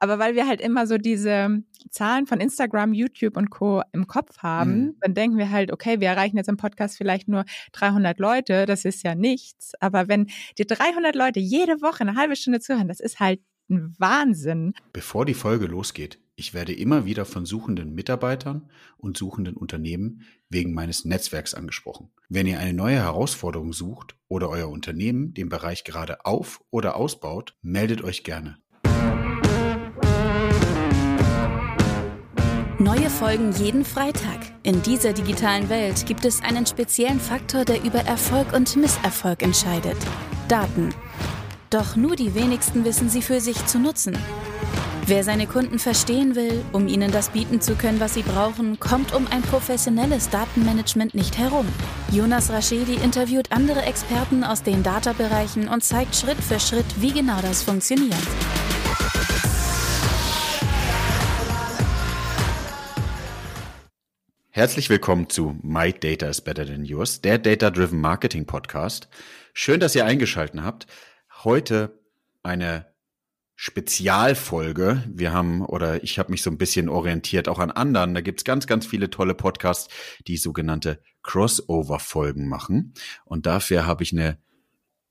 Aber weil wir halt immer so diese Zahlen von Instagram, YouTube und Co. im Kopf haben, mhm. dann denken wir halt, okay, wir erreichen jetzt im Podcast vielleicht nur 300 Leute, das ist ja nichts. Aber wenn dir 300 Leute jede Woche eine halbe Stunde zuhören, das ist halt ein Wahnsinn. Bevor die Folge losgeht, ich werde immer wieder von suchenden Mitarbeitern und suchenden Unternehmen wegen meines Netzwerks angesprochen. Wenn ihr eine neue Herausforderung sucht oder euer Unternehmen den Bereich gerade auf- oder ausbaut, meldet euch gerne. Neue Folgen jeden Freitag. In dieser digitalen Welt gibt es einen speziellen Faktor, der über Erfolg und Misserfolg entscheidet. Daten. Doch nur die wenigsten wissen sie für sich zu nutzen. Wer seine Kunden verstehen will, um ihnen das bieten zu können, was sie brauchen, kommt um ein professionelles Datenmanagement nicht herum. Jonas Raschedi interviewt andere Experten aus den Data-Bereichen und zeigt Schritt für Schritt, wie genau das funktioniert. Herzlich willkommen zu My Data is Better Than Yours, der Data Driven Marketing Podcast. Schön, dass ihr eingeschaltet habt. Heute eine Spezialfolge. Wir haben, oder ich habe mich so ein bisschen orientiert auch an anderen. Da gibt's ganz, ganz viele tolle Podcasts, die sogenannte Crossover-Folgen machen. Und dafür habe ich eine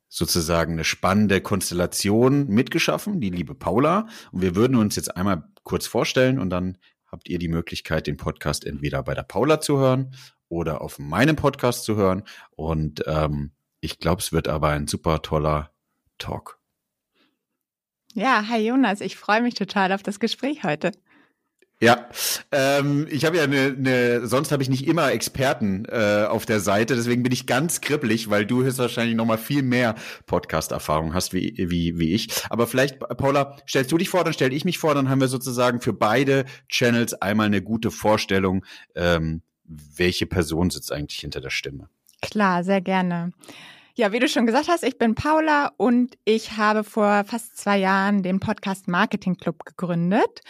sozusagen eine spannende Konstellation mitgeschaffen, die liebe Paula. Und wir würden uns jetzt einmal kurz vorstellen und dann habt ihr die Möglichkeit, den Podcast entweder bei der Paula zu hören oder auf meinem Podcast zu hören. Und ähm, ich glaube, es wird aber ein super toller Talk. Ja, hi Jonas, ich freue mich total auf das Gespräch heute. Ja, ähm, ich habe ja eine, eine sonst habe ich nicht immer Experten äh, auf der Seite, deswegen bin ich ganz kribbelig, weil du höchstwahrscheinlich noch mal viel mehr Podcast-Erfahrung hast wie, wie, wie ich. Aber vielleicht, Paula, stellst du dich vor, dann stelle ich mich vor, dann haben wir sozusagen für beide Channels einmal eine gute Vorstellung, ähm, welche Person sitzt eigentlich hinter der Stimme. Klar, sehr gerne. Ja, wie du schon gesagt hast, ich bin Paula und ich habe vor fast zwei Jahren den Podcast Marketing Club gegründet.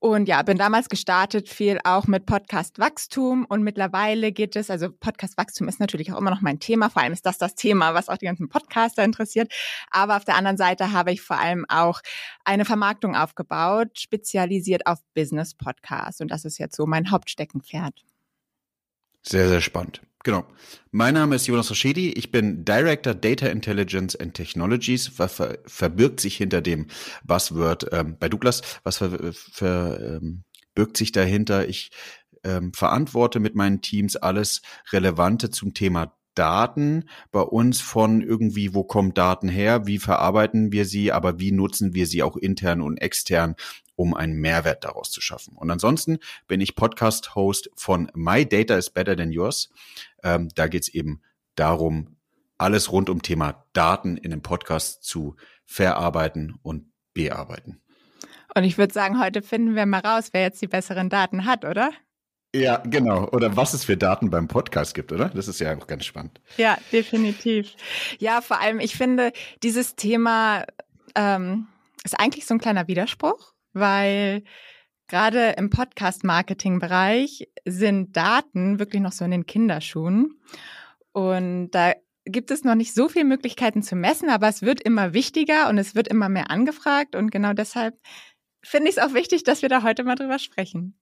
Und ja, bin damals gestartet, viel auch mit Podcast Wachstum und mittlerweile geht es, also Podcast Wachstum ist natürlich auch immer noch mein Thema, vor allem ist das das Thema, was auch die ganzen Podcaster interessiert. Aber auf der anderen Seite habe ich vor allem auch eine Vermarktung aufgebaut, spezialisiert auf Business Podcasts und das ist jetzt so mein Hauptsteckenpferd. Sehr, sehr spannend. Genau. Mein Name ist Jonas Roschedi. Ich bin Director Data Intelligence and Technologies. Was ver verbirgt sich hinter dem Buzzword ähm, bei Douglas? Was verbirgt ver ähm, sich dahinter? Ich ähm, verantworte mit meinen Teams alles Relevante zum Thema Daten bei uns von irgendwie, wo kommen Daten her, wie verarbeiten wir sie, aber wie nutzen wir sie auch intern und extern um einen Mehrwert daraus zu schaffen. Und ansonsten bin ich Podcast-Host von My Data is Better Than Yours. Ähm, da geht es eben darum, alles rund um Thema Daten in einem Podcast zu verarbeiten und bearbeiten. Und ich würde sagen, heute finden wir mal raus, wer jetzt die besseren Daten hat, oder? Ja, genau. Oder was es für Daten beim Podcast gibt, oder? Das ist ja auch ganz spannend. Ja, definitiv. Ja, vor allem, ich finde, dieses Thema ähm, ist eigentlich so ein kleiner Widerspruch weil gerade im Podcast-Marketing-Bereich sind Daten wirklich noch so in den Kinderschuhen. Und da gibt es noch nicht so viele Möglichkeiten zu messen, aber es wird immer wichtiger und es wird immer mehr angefragt. Und genau deshalb finde ich es auch wichtig, dass wir da heute mal drüber sprechen.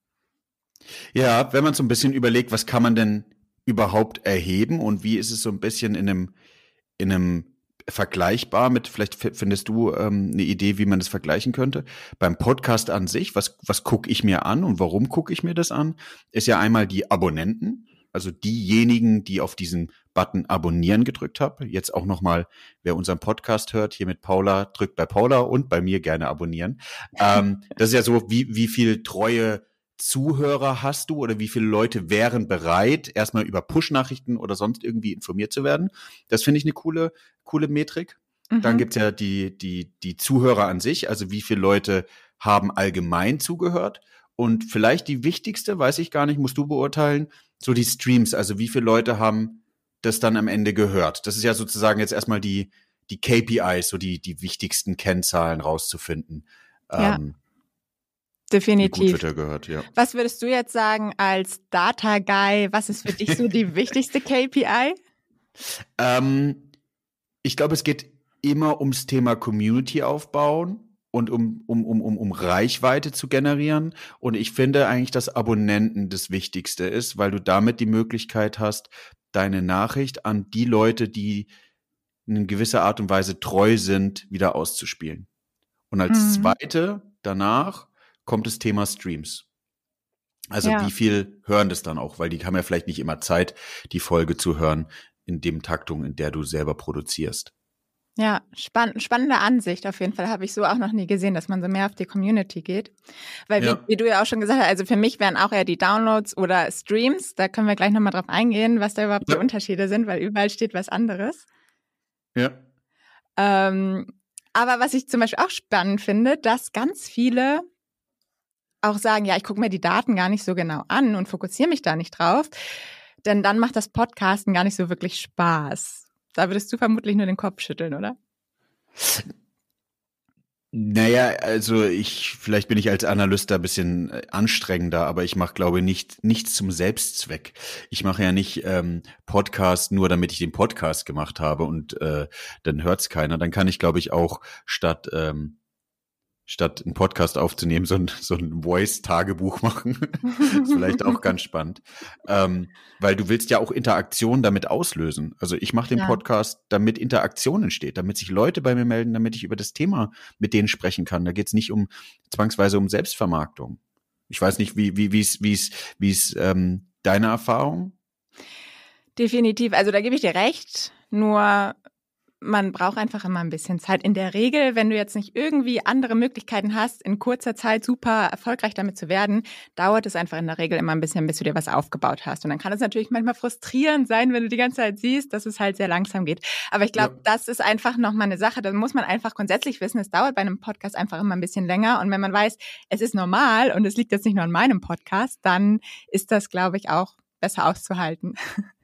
Ja, wenn man so ein bisschen überlegt, was kann man denn überhaupt erheben und wie ist es so ein bisschen in einem, in einem vergleichbar mit, vielleicht findest du ähm, eine Idee, wie man das vergleichen könnte. Beim Podcast an sich, was, was gucke ich mir an und warum gucke ich mir das an, ist ja einmal die Abonnenten, also diejenigen, die auf diesen Button abonnieren gedrückt haben. Jetzt auch nochmal, wer unseren Podcast hört, hier mit Paula, drückt bei Paula und bei mir gerne abonnieren. Ähm, das ist ja so, wie, wie viel treue Zuhörer hast du oder wie viele Leute wären bereit, erstmal über Push-Nachrichten oder sonst irgendwie informiert zu werden? Das finde ich eine coole, coole Metrik. Mhm. Dann gibt's ja die, die, die Zuhörer an sich, also wie viele Leute haben allgemein zugehört. Und vielleicht die wichtigste, weiß ich gar nicht, musst du beurteilen, so die Streams, also wie viele Leute haben das dann am Ende gehört. Das ist ja sozusagen jetzt erstmal die, die KPIs, so die, die wichtigsten Kennzahlen rauszufinden. Ja. Ähm, Definitiv. Gut gehört, ja. Was würdest du jetzt sagen als Data Guy? Was ist für dich so die wichtigste KPI? Ähm, ich glaube, es geht immer ums Thema Community aufbauen und um, um, um, um, um Reichweite zu generieren. Und ich finde eigentlich, dass Abonnenten das Wichtigste ist, weil du damit die Möglichkeit hast, deine Nachricht an die Leute, die in gewisser Art und Weise treu sind, wieder auszuspielen. Und als mhm. zweite danach kommt das Thema Streams. Also ja. wie viel hören das dann auch, weil die haben ja vielleicht nicht immer Zeit, die Folge zu hören in dem Taktung, in der du selber produzierst. Ja, spann spannende Ansicht auf jeden Fall. Habe ich so auch noch nie gesehen, dass man so mehr auf die Community geht. Weil, ja. wie, wie, du ja auch schon gesagt hast, also für mich wären auch eher die Downloads oder Streams. Da können wir gleich nochmal drauf eingehen, was da überhaupt ja. die Unterschiede sind, weil überall steht was anderes. Ja. Ähm, aber was ich zum Beispiel auch spannend finde, dass ganz viele auch sagen, ja, ich gucke mir die Daten gar nicht so genau an und fokussiere mich da nicht drauf. Denn dann macht das Podcasten gar nicht so wirklich Spaß. Da würdest du vermutlich nur den Kopf schütteln, oder? Naja, also ich, vielleicht bin ich als Analyst da ein bisschen äh, anstrengender, aber ich mache, glaube ich, nicht, nichts zum Selbstzweck. Ich mache ja nicht ähm, Podcast nur, damit ich den Podcast gemacht habe und äh, dann hört's keiner. Dann kann ich, glaube ich, auch statt ähm, statt einen Podcast aufzunehmen, so ein, so ein Voice-Tagebuch machen. ist vielleicht auch ganz spannend. Ähm, weil du willst ja auch Interaktion damit auslösen. Also ich mache den ja. Podcast, damit Interaktion entsteht, damit sich Leute bei mir melden, damit ich über das Thema mit denen sprechen kann. Da geht es nicht um zwangsweise um Selbstvermarktung. Ich weiß nicht, wie, wie, wie ist, wie ist, wie ist ähm, deine Erfahrung? Definitiv. Also da gebe ich dir recht. Nur man braucht einfach immer ein bisschen Zeit. In der Regel, wenn du jetzt nicht irgendwie andere Möglichkeiten hast, in kurzer Zeit super erfolgreich damit zu werden, dauert es einfach in der Regel immer ein bisschen, bis du dir was aufgebaut hast. Und dann kann es natürlich manchmal frustrierend sein, wenn du die ganze Zeit siehst, dass es halt sehr langsam geht. Aber ich glaube, ja. das ist einfach nochmal eine Sache, da muss man einfach grundsätzlich wissen, es dauert bei einem Podcast einfach immer ein bisschen länger. Und wenn man weiß, es ist normal und es liegt jetzt nicht nur an meinem Podcast, dann ist das, glaube ich, auch besser auszuhalten.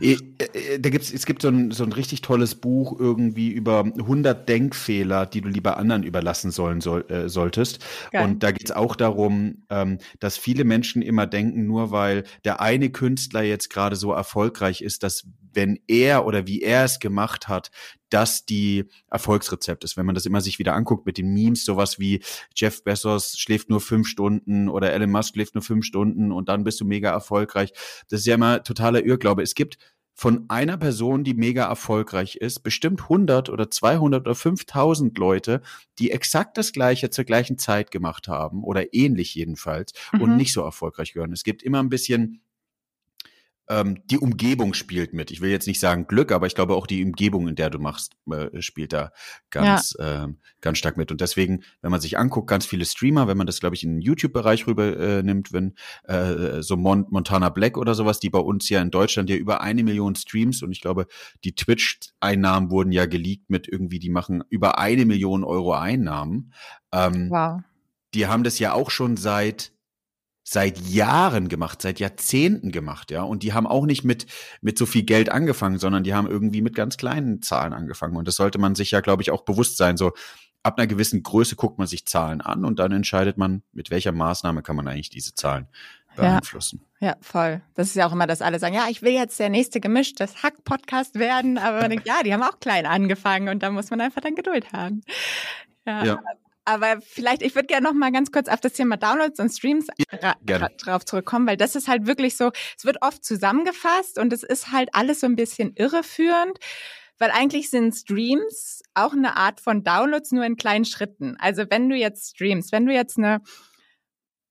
Äh, äh, da gibt's, es gibt so ein, so ein richtig tolles Buch irgendwie über 100 Denkfehler, die du lieber anderen überlassen sollen soll, äh, solltest. Geil. Und da geht's auch darum, ähm, dass viele Menschen immer denken, nur weil der eine Künstler jetzt gerade so erfolgreich ist, dass wenn er oder wie er es gemacht hat, das die Erfolgsrezept ist. Wenn man das immer sich wieder anguckt mit den Memes, sowas wie Jeff Bezos schläft nur fünf Stunden oder Elon Musk schläft nur fünf Stunden und dann bist du mega erfolgreich. Das ist ja immer totaler Irrglaube. Es gibt von einer Person, die mega erfolgreich ist, bestimmt 100 oder 200 oder 5000 Leute, die exakt das Gleiche zur gleichen Zeit gemacht haben oder ähnlich jedenfalls mhm. und nicht so erfolgreich gehören. Es gibt immer ein bisschen ähm, die Umgebung spielt mit. Ich will jetzt nicht sagen Glück, aber ich glaube auch die Umgebung, in der du machst, äh, spielt da ganz, ja. äh, ganz stark mit. Und deswegen, wenn man sich anguckt, ganz viele Streamer, wenn man das, glaube ich, in den YouTube-Bereich rüber äh, nimmt, wenn äh, so Mon Montana Black oder sowas, die bei uns ja in Deutschland ja über eine Million Streams und ich glaube, die Twitch-Einnahmen wurden ja geleakt mit irgendwie, die machen über eine Million Euro Einnahmen. Ähm, wow. Die haben das ja auch schon seit seit Jahren gemacht, seit Jahrzehnten gemacht, ja. Und die haben auch nicht mit, mit so viel Geld angefangen, sondern die haben irgendwie mit ganz kleinen Zahlen angefangen. Und das sollte man sich ja, glaube ich, auch bewusst sein. So, ab einer gewissen Größe guckt man sich Zahlen an und dann entscheidet man, mit welcher Maßnahme kann man eigentlich diese Zahlen beeinflussen. Ja, ja, voll. Das ist ja auch immer, dass alle sagen, ja, ich will jetzt der nächste gemischtes Hack-Podcast werden, aber man denkt, ja, die haben auch klein angefangen und da muss man einfach dann Geduld haben. Ja, ja. Aber vielleicht, ich würde gerne noch mal ganz kurz auf das Thema Downloads und Streams ja, drauf zurückkommen, weil das ist halt wirklich so, es wird oft zusammengefasst und es ist halt alles so ein bisschen irreführend, weil eigentlich sind Streams auch eine Art von Downloads nur in kleinen Schritten. Also wenn du jetzt streamst, wenn du jetzt eine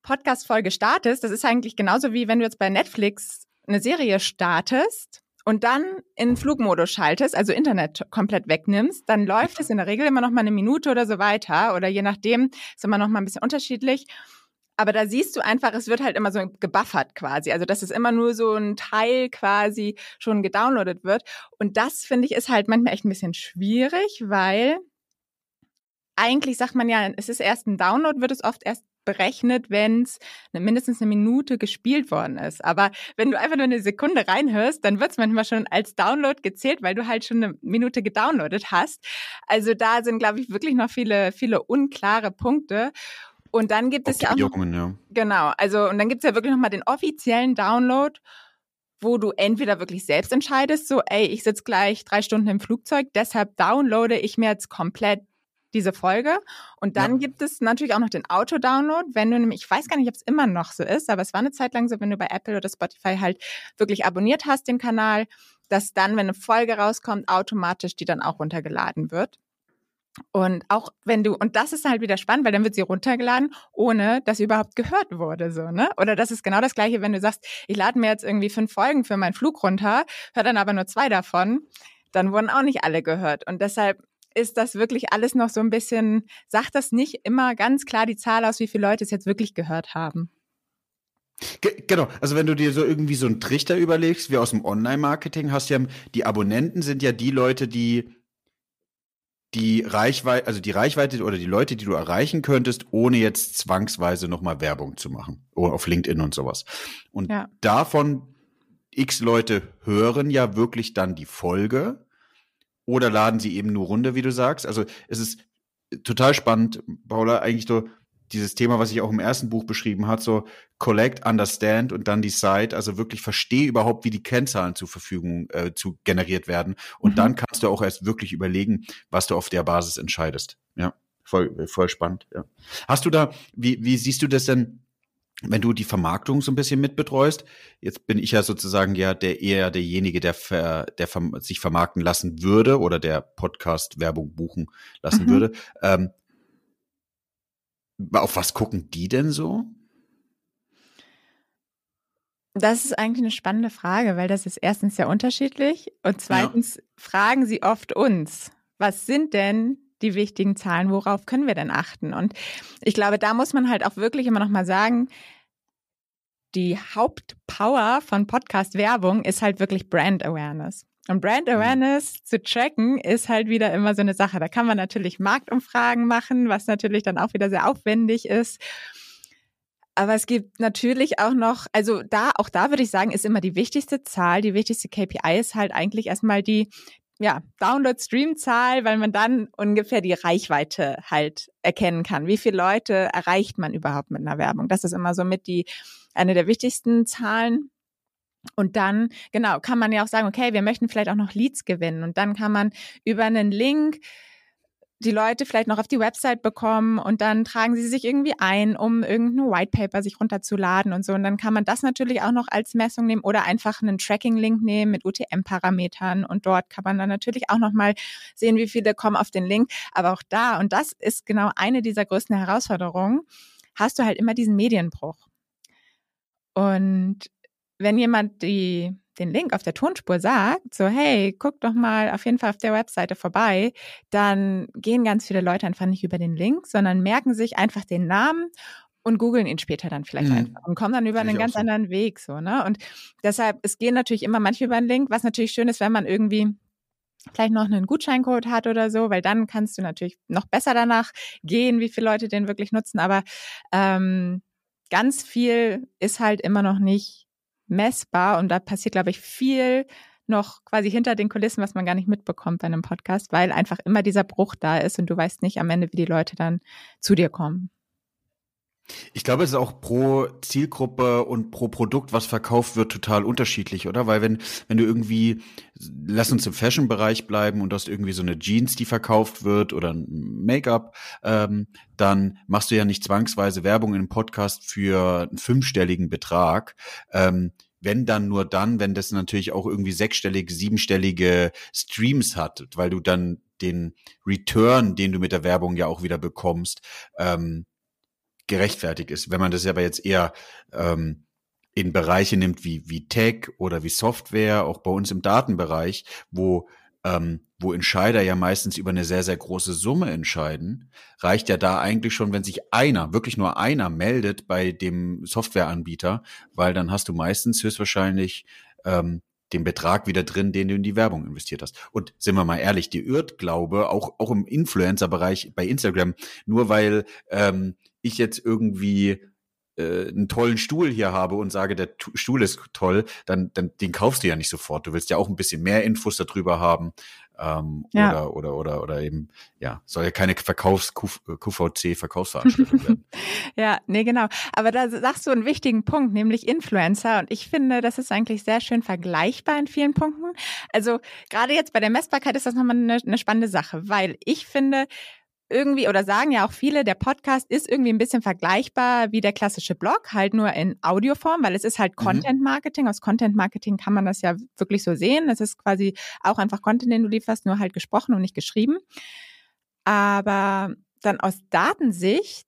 Podcast-Folge startest, das ist eigentlich genauso wie wenn du jetzt bei Netflix eine Serie startest und dann in Flugmodus schaltest, also Internet komplett wegnimmst, dann läuft es in der Regel immer noch mal eine Minute oder so weiter oder je nachdem ist immer noch mal ein bisschen unterschiedlich. Aber da siehst du einfach, es wird halt immer so gebuffert quasi. Also, dass es immer nur so ein Teil quasi schon gedownloadet wird. Und das finde ich ist halt manchmal echt ein bisschen schwierig, weil eigentlich sagt man ja, es ist erst ein Download, wird es oft erst berechnet, wenn es mindestens eine Minute gespielt worden ist. Aber wenn du einfach nur eine Sekunde reinhörst, dann wird es manchmal schon als Download gezählt, weil du halt schon eine Minute gedownloadet hast. Also da sind, glaube ich, wirklich noch viele, viele unklare Punkte. Und dann gibt es ja auch. Noch, ja. Genau, also und dann gibt es ja wirklich nochmal den offiziellen Download, wo du entweder wirklich selbst entscheidest, so, ey, ich sitze gleich drei Stunden im Flugzeug, deshalb downloade ich mir jetzt komplett diese Folge. Und dann ja. gibt es natürlich auch noch den Auto-Download, wenn du nämlich, ich weiß gar nicht, ob es immer noch so ist, aber es war eine Zeit lang so, wenn du bei Apple oder Spotify halt wirklich abonniert hast, den Kanal, dass dann, wenn eine Folge rauskommt, automatisch die dann auch runtergeladen wird. Und auch wenn du, und das ist halt wieder spannend, weil dann wird sie runtergeladen, ohne dass sie überhaupt gehört wurde, so, ne? Oder das ist genau das Gleiche, wenn du sagst, ich lade mir jetzt irgendwie fünf Folgen für meinen Flug runter, hör dann aber nur zwei davon, dann wurden auch nicht alle gehört. Und deshalb ist das wirklich alles noch so ein bisschen, sagt das nicht immer ganz klar die Zahl aus, wie viele Leute es jetzt wirklich gehört haben. Genau, also wenn du dir so irgendwie so einen Trichter überlegst, wie aus dem Online-Marketing, hast ja, die Abonnenten sind ja die Leute, die die Reichweite, also die Reichweite oder die Leute, die du erreichen könntest, ohne jetzt zwangsweise nochmal Werbung zu machen. Oder auf LinkedIn und sowas. Und ja. davon x Leute hören ja wirklich dann die Folge oder laden sie eben nur runter, wie du sagst. Also es ist total spannend, Paula, eigentlich so dieses Thema, was ich auch im ersten Buch beschrieben hat, so collect, understand und dann decide, also wirklich verstehe überhaupt, wie die Kennzahlen zur Verfügung äh, zu generiert werden. Und mhm. dann kannst du auch erst wirklich überlegen, was du auf der Basis entscheidest. Ja, voll, voll spannend. Ja. Hast du da, wie, wie siehst du das denn? Wenn du die Vermarktung so ein bisschen mitbetreust, jetzt bin ich ja sozusagen ja der eher derjenige, der, ver, der sich vermarkten lassen würde oder der Podcast Werbung buchen lassen mhm. würde. Ähm, auf was gucken die denn so? Das ist eigentlich eine spannende Frage, weil das ist erstens sehr unterschiedlich und zweitens ja. fragen sie oft uns, was sind denn die wichtigen Zahlen, worauf können wir denn achten? Und ich glaube, da muss man halt auch wirklich immer noch mal sagen, die Hauptpower von Podcast-Werbung ist halt wirklich Brand Awareness. Und Brand mhm. Awareness zu tracken ist halt wieder immer so eine Sache. Da kann man natürlich Marktumfragen machen, was natürlich dann auch wieder sehr aufwendig ist. Aber es gibt natürlich auch noch, also da, auch da würde ich sagen, ist immer die wichtigste Zahl, die wichtigste KPI ist halt eigentlich erstmal die, ja, Download-Stream-Zahl, weil man dann ungefähr die Reichweite halt erkennen kann. Wie viele Leute erreicht man überhaupt mit einer Werbung? Das ist immer so mit die, eine der wichtigsten Zahlen. Und dann, genau, kann man ja auch sagen, okay, wir möchten vielleicht auch noch Leads gewinnen. Und dann kann man über einen Link die Leute vielleicht noch auf die Website bekommen und dann tragen sie sich irgendwie ein, um irgendein White Paper sich runterzuladen und so. Und dann kann man das natürlich auch noch als Messung nehmen oder einfach einen Tracking-Link nehmen mit UTM-Parametern und dort kann man dann natürlich auch nochmal sehen, wie viele kommen auf den Link. Aber auch da, und das ist genau eine dieser größten Herausforderungen, hast du halt immer diesen Medienbruch. Und wenn jemand die den Link auf der Tonspur sagt, so hey, guck doch mal auf jeden Fall auf der Webseite vorbei, dann gehen ganz viele Leute einfach nicht über den Link, sondern merken sich einfach den Namen und googeln ihn später dann vielleicht mhm. einfach und kommen dann über einen ganz so. anderen Weg so, ne? Und deshalb es gehen natürlich immer manche über den Link, was natürlich schön ist, wenn man irgendwie vielleicht noch einen Gutscheincode hat oder so, weil dann kannst du natürlich noch besser danach gehen, wie viele Leute den wirklich nutzen. Aber ähm, ganz viel ist halt immer noch nicht messbar und da passiert, glaube ich, viel noch quasi hinter den Kulissen, was man gar nicht mitbekommt bei einem Podcast, weil einfach immer dieser Bruch da ist und du weißt nicht am Ende, wie die Leute dann zu dir kommen. Ich glaube, es ist auch pro Zielgruppe und pro Produkt, was verkauft wird, total unterschiedlich, oder? Weil wenn, wenn du irgendwie, lass uns im Fashion-Bereich bleiben und du hast irgendwie so eine Jeans, die verkauft wird oder ein Make-up, ähm, dann machst du ja nicht zwangsweise Werbung in einem Podcast für einen fünfstelligen Betrag. Ähm, wenn dann nur dann, wenn das natürlich auch irgendwie sechsstellige, siebenstellige Streams hat, weil du dann den Return, den du mit der Werbung ja auch wieder bekommst, ähm, gerechtfertigt ist. Wenn man das aber jetzt eher ähm, in Bereiche nimmt wie, wie Tech oder wie Software, auch bei uns im Datenbereich, wo, ähm, wo Entscheider ja meistens über eine sehr, sehr große Summe entscheiden, reicht ja da eigentlich schon, wenn sich einer, wirklich nur einer meldet bei dem Softwareanbieter, weil dann hast du meistens höchstwahrscheinlich ähm, den Betrag wieder drin, den du in die Werbung investiert hast. Und sind wir mal ehrlich, die Irrtglaube, auch, auch im Influencer-Bereich bei Instagram, nur weil ähm, ich jetzt irgendwie äh, einen tollen Stuhl hier habe und sage, der Stuhl ist toll, dann, dann den kaufst du ja nicht sofort. Du willst ja auch ein bisschen mehr Infos darüber haben. Ähm, ja. oder, oder, oder, oder eben, ja, soll ja keine Verkaufs-QVC-Verkaufsveranstaltung werden. ja, nee, genau. Aber da sagst du einen wichtigen Punkt, nämlich Influencer. Und ich finde, das ist eigentlich sehr schön vergleichbar in vielen Punkten. Also gerade jetzt bei der Messbarkeit ist das nochmal eine, eine spannende Sache, weil ich finde, irgendwie, oder sagen ja auch viele, der Podcast ist irgendwie ein bisschen vergleichbar wie der klassische Blog, halt nur in Audioform, weil es ist halt mhm. Content Marketing. Aus Content Marketing kann man das ja wirklich so sehen. Es ist quasi auch einfach Content, den du lieferst, nur halt gesprochen und nicht geschrieben. Aber dann aus Datensicht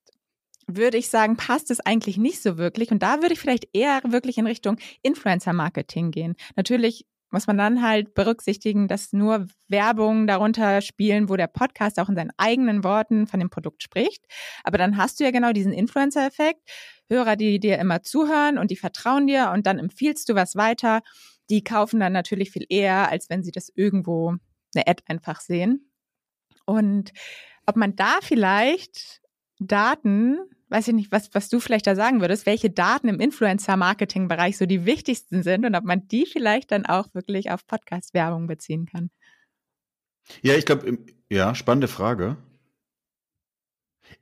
würde ich sagen, passt es eigentlich nicht so wirklich. Und da würde ich vielleicht eher wirklich in Richtung Influencer-Marketing gehen. Natürlich muss man dann halt berücksichtigen, dass nur Werbung darunter spielen, wo der Podcast auch in seinen eigenen Worten von dem Produkt spricht. Aber dann hast du ja genau diesen Influencer-Effekt. Hörer, die dir immer zuhören und die vertrauen dir und dann empfiehlst du was weiter. Die kaufen dann natürlich viel eher, als wenn sie das irgendwo eine Ad einfach sehen. Und ob man da vielleicht Daten weiß ich nicht, was, was du vielleicht da sagen würdest, welche Daten im Influencer-Marketing-Bereich so die wichtigsten sind und ob man die vielleicht dann auch wirklich auf Podcast-Werbung beziehen kann. Ja, ich glaube, ja, spannende Frage.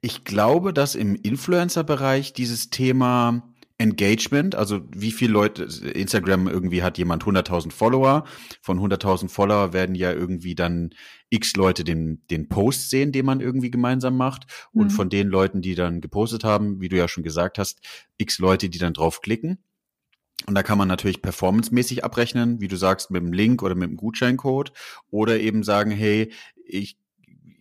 Ich glaube, dass im Influencer-Bereich dieses Thema Engagement, also wie viele Leute, Instagram irgendwie hat jemand 100.000 Follower, von 100.000 Follower werden ja irgendwie dann x Leute den, den Post sehen, den man irgendwie gemeinsam macht und mhm. von den Leuten, die dann gepostet haben, wie du ja schon gesagt hast, x Leute, die dann draufklicken. Und da kann man natürlich performancemäßig abrechnen, wie du sagst, mit dem Link oder mit dem Gutscheincode oder eben sagen, hey, ich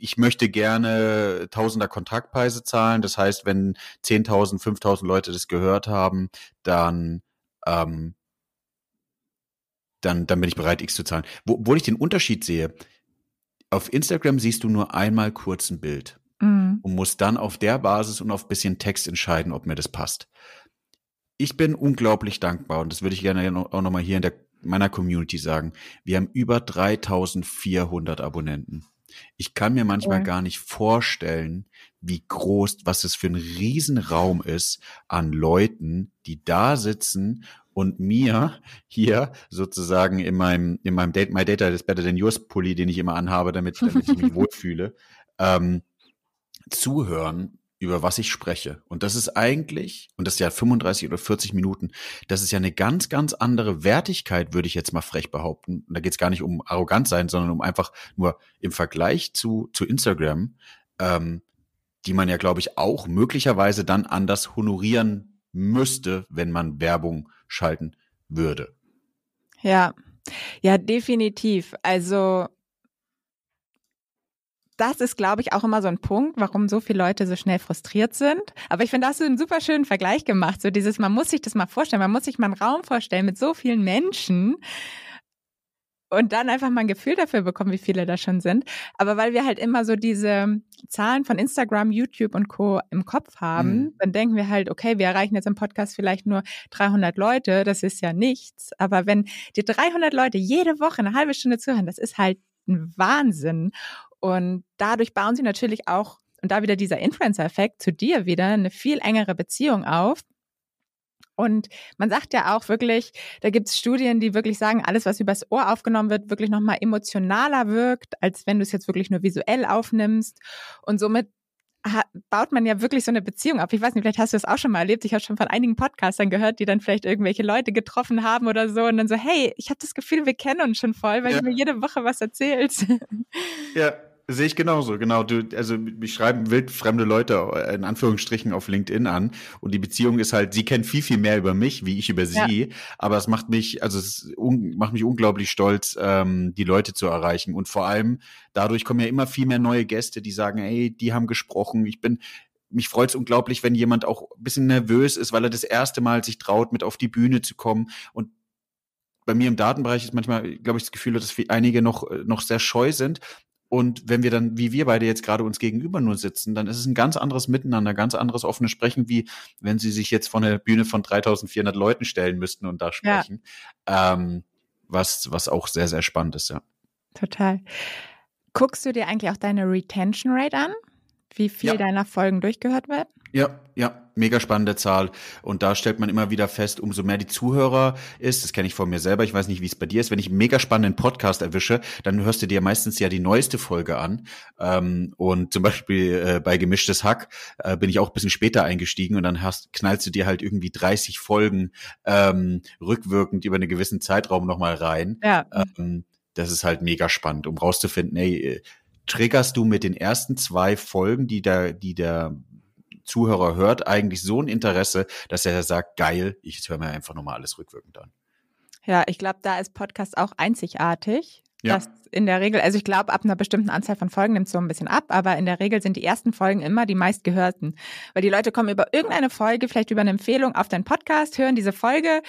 ich möchte gerne tausender Kontaktpreise zahlen. Das heißt, wenn 10.000, 5.000 Leute das gehört haben, dann, ähm, dann, dann bin ich bereit, X zu zahlen. Wo, wo ich den Unterschied sehe, auf Instagram siehst du nur einmal kurz ein Bild mhm. und musst dann auf der Basis und auf bisschen Text entscheiden, ob mir das passt. Ich bin unglaublich dankbar und das würde ich gerne auch nochmal hier in der, meiner Community sagen. Wir haben über 3400 Abonnenten. Ich kann mir manchmal cool. gar nicht vorstellen, wie groß, was es für ein Riesenraum ist an Leuten, die da sitzen und mir hier sozusagen in meinem, in meinem Date, My Data is Better Than Yours Pulli, den ich immer anhabe, damit, damit ich mich wohlfühle, ähm, zuhören, über was ich spreche. Und das ist eigentlich, und das ist ja 35 oder 40 Minuten, das ist ja eine ganz, ganz andere Wertigkeit, würde ich jetzt mal frech behaupten. Und da geht es gar nicht um arrogant sein, sondern um einfach nur im Vergleich zu, zu Instagram, ähm, die man ja, glaube ich, auch möglicherweise dann anders honorieren müsste, wenn man Werbung schalten würde. Ja, ja, definitiv. Also das ist, glaube ich, auch immer so ein Punkt, warum so viele Leute so schnell frustriert sind. Aber ich finde, da hast du einen super schönen Vergleich gemacht. So dieses, man muss sich das mal vorstellen, man muss sich mal einen Raum vorstellen mit so vielen Menschen und dann einfach mal ein Gefühl dafür bekommen, wie viele da schon sind. Aber weil wir halt immer so diese Zahlen von Instagram, YouTube und Co. im Kopf haben, mhm. dann denken wir halt, okay, wir erreichen jetzt im Podcast vielleicht nur 300 Leute, das ist ja nichts. Aber wenn die 300 Leute jede Woche eine halbe Stunde zuhören, das ist halt ein Wahnsinn. Und dadurch bauen sie natürlich auch, und da wieder dieser Influencer-Effekt zu dir wieder, eine viel engere Beziehung auf. Und man sagt ja auch wirklich, da gibt es Studien, die wirklich sagen, alles, was übers Ohr aufgenommen wird, wirklich nochmal emotionaler wirkt, als wenn du es jetzt wirklich nur visuell aufnimmst. Und somit baut man ja wirklich so eine Beziehung auf. Ich weiß nicht, vielleicht hast du das auch schon mal erlebt. Ich habe schon von einigen Podcastern gehört, die dann vielleicht irgendwelche Leute getroffen haben oder so und dann so, hey, ich habe das Gefühl, wir kennen uns schon voll, weil ja. du mir jede Woche was erzählst. Ja, Sehe ich genauso, genau. Du, also mich schreiben wildfremde Leute in Anführungsstrichen auf LinkedIn an und die Beziehung ist halt, sie kennt viel, viel mehr über mich, wie ich über sie, ja. aber es macht mich, also es macht mich unglaublich stolz, ähm, die Leute zu erreichen und vor allem dadurch kommen ja immer viel mehr neue Gäste, die sagen, ey, die haben gesprochen, ich bin, mich freut es unglaublich, wenn jemand auch ein bisschen nervös ist, weil er das erste Mal sich traut, mit auf die Bühne zu kommen und bei mir im Datenbereich ist manchmal, glaube ich, das Gefühl, dass einige noch, noch sehr scheu sind. Und wenn wir dann, wie wir beide jetzt gerade uns gegenüber nur sitzen, dann ist es ein ganz anderes Miteinander, ganz anderes offenes Sprechen, wie wenn sie sich jetzt von der Bühne von 3400 Leuten stellen müssten und da sprechen. Ja. Ähm, was, was auch sehr, sehr spannend ist, ja. Total. Guckst du dir eigentlich auch deine Retention Rate an? Wie viel ja. deiner Folgen durchgehört wird? Ja, ja, mega spannende Zahl. Und da stellt man immer wieder fest, umso mehr die Zuhörer ist, das kenne ich von mir selber, ich weiß nicht, wie es bei dir ist, wenn ich einen mega spannenden Podcast erwische, dann hörst du dir meistens ja die neueste Folge an. Ähm, und zum Beispiel äh, bei Gemischtes Hack äh, bin ich auch ein bisschen später eingestiegen und dann hast, knallst du dir halt irgendwie 30 Folgen ähm, rückwirkend über einen gewissen Zeitraum nochmal rein. Ja. Ähm, das ist halt mega spannend, um rauszufinden, ey, triggerst du mit den ersten zwei Folgen, die der, die der Zuhörer hört, eigentlich so ein Interesse, dass er sagt, geil, ich höre mir einfach nochmal alles rückwirkend an. Ja, ich glaube, da ist Podcast auch einzigartig. Ja. Das in der Regel, also ich glaube, ab einer bestimmten Anzahl von Folgen nimmt es so ein bisschen ab, aber in der Regel sind die ersten Folgen immer die meistgehörten. Weil die Leute kommen über irgendeine Folge, vielleicht über eine Empfehlung auf deinen Podcast, hören diese Folge,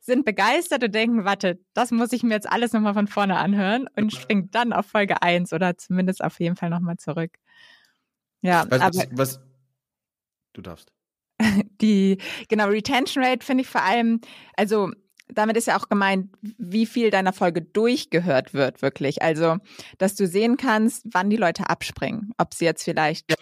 sind begeistert und denken, warte, das muss ich mir jetzt alles nochmal von vorne anhören und springen dann auf Folge eins oder zumindest auf jeden Fall nochmal zurück. Ja, was, aber was, du darfst. Die, genau, Retention Rate finde ich vor allem, also damit ist ja auch gemeint, wie viel deiner Folge durchgehört wird, wirklich. Also, dass du sehen kannst, wann die Leute abspringen. Ob sie jetzt vielleicht ja.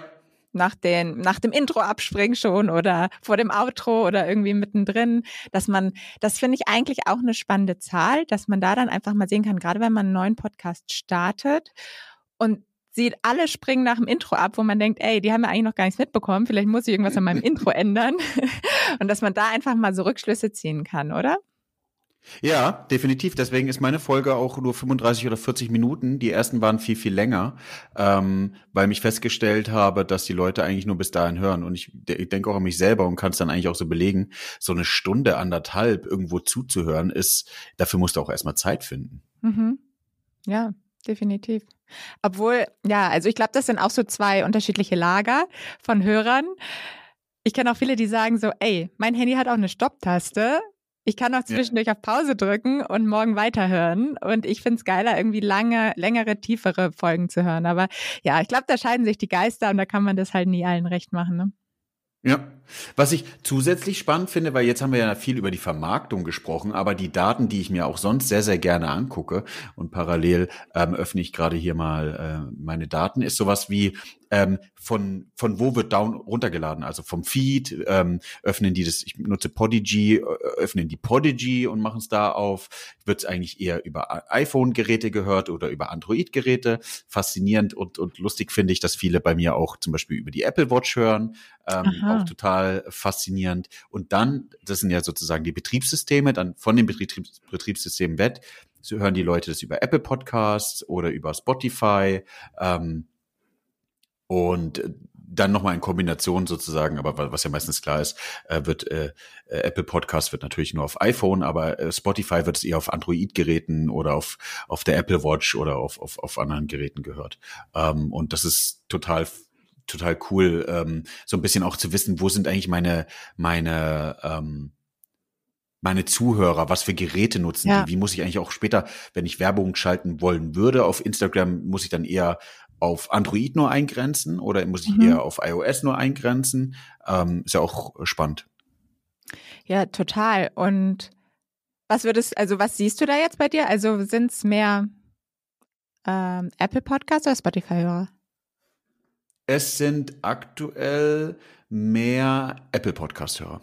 nach, den, nach dem Intro abspringen schon oder vor dem Outro oder irgendwie mittendrin. Dass man, das finde ich eigentlich auch eine spannende Zahl, dass man da dann einfach mal sehen kann, gerade wenn man einen neuen Podcast startet und sieht, alle springen nach dem Intro ab, wo man denkt, ey, die haben ja eigentlich noch gar nichts mitbekommen, vielleicht muss ich irgendwas an meinem Intro ändern. Und dass man da einfach mal so Rückschlüsse ziehen kann, oder? Ja, definitiv. Deswegen ist meine Folge auch nur 35 oder 40 Minuten. Die ersten waren viel, viel länger, ähm, weil ich festgestellt habe, dass die Leute eigentlich nur bis dahin hören. Und ich, ich denke auch an mich selber und kann es dann eigentlich auch so belegen, so eine Stunde, anderthalb irgendwo zuzuhören, ist, dafür musst du auch erstmal Zeit finden. Mhm. Ja, definitiv. Obwohl, ja, also ich glaube, das sind auch so zwei unterschiedliche Lager von Hörern. Ich kenne auch viele, die sagen so, ey, mein Handy hat auch eine Stopptaste. Ich kann auch zwischendurch ja. auf Pause drücken und morgen weiterhören. Und ich finde es geiler, irgendwie lange, längere, tiefere Folgen zu hören. Aber ja, ich glaube, da scheiden sich die Geister und da kann man das halt nie allen recht machen. Ne? Ja. Was ich zusätzlich spannend finde, weil jetzt haben wir ja viel über die Vermarktung gesprochen, aber die Daten, die ich mir auch sonst sehr, sehr gerne angucke und parallel ähm, öffne ich gerade hier mal äh, meine Daten, ist sowas wie ähm, von, von wo wird down runtergeladen? Also vom Feed, ähm, öffnen die das, ich nutze Podigy, äh, öffnen die Podigy und machen es da auf. Wird es eigentlich eher über iPhone-Geräte gehört oder über Android-Geräte? Faszinierend und, und lustig finde ich, dass viele bei mir auch zum Beispiel über die Apple Watch hören. Ähm, auch total faszinierend. Und dann, das sind ja sozusagen die Betriebssysteme, dann von den Betriebs Betriebssystemen weg, so hören die Leute das über Apple Podcasts oder über Spotify. Ähm, und äh, dann nochmal in Kombination sozusagen, aber was ja meistens klar ist, äh, wird äh, äh, Apple Podcast wird natürlich nur auf iPhone, aber Spotify wird es eher auf Android-Geräten oder auf, auf der Apple Watch oder auf, auf, auf anderen Geräten gehört. Ähm, und das ist total total cool, ähm, so ein bisschen auch zu wissen, wo sind eigentlich meine meine ähm, meine Zuhörer, was für Geräte nutzen ja. die, wie muss ich eigentlich auch später, wenn ich Werbung schalten wollen würde auf Instagram, muss ich dann eher auf Android nur eingrenzen oder muss ich mhm. eher auf iOS nur eingrenzen? Ähm, ist ja auch spannend. Ja, total. Und was würdest, also was siehst du da jetzt bei dir? Also sind es mehr ähm, Apple Podcasts oder Spotify-Hörer? Es sind aktuell mehr Apple Podcast-Hörer.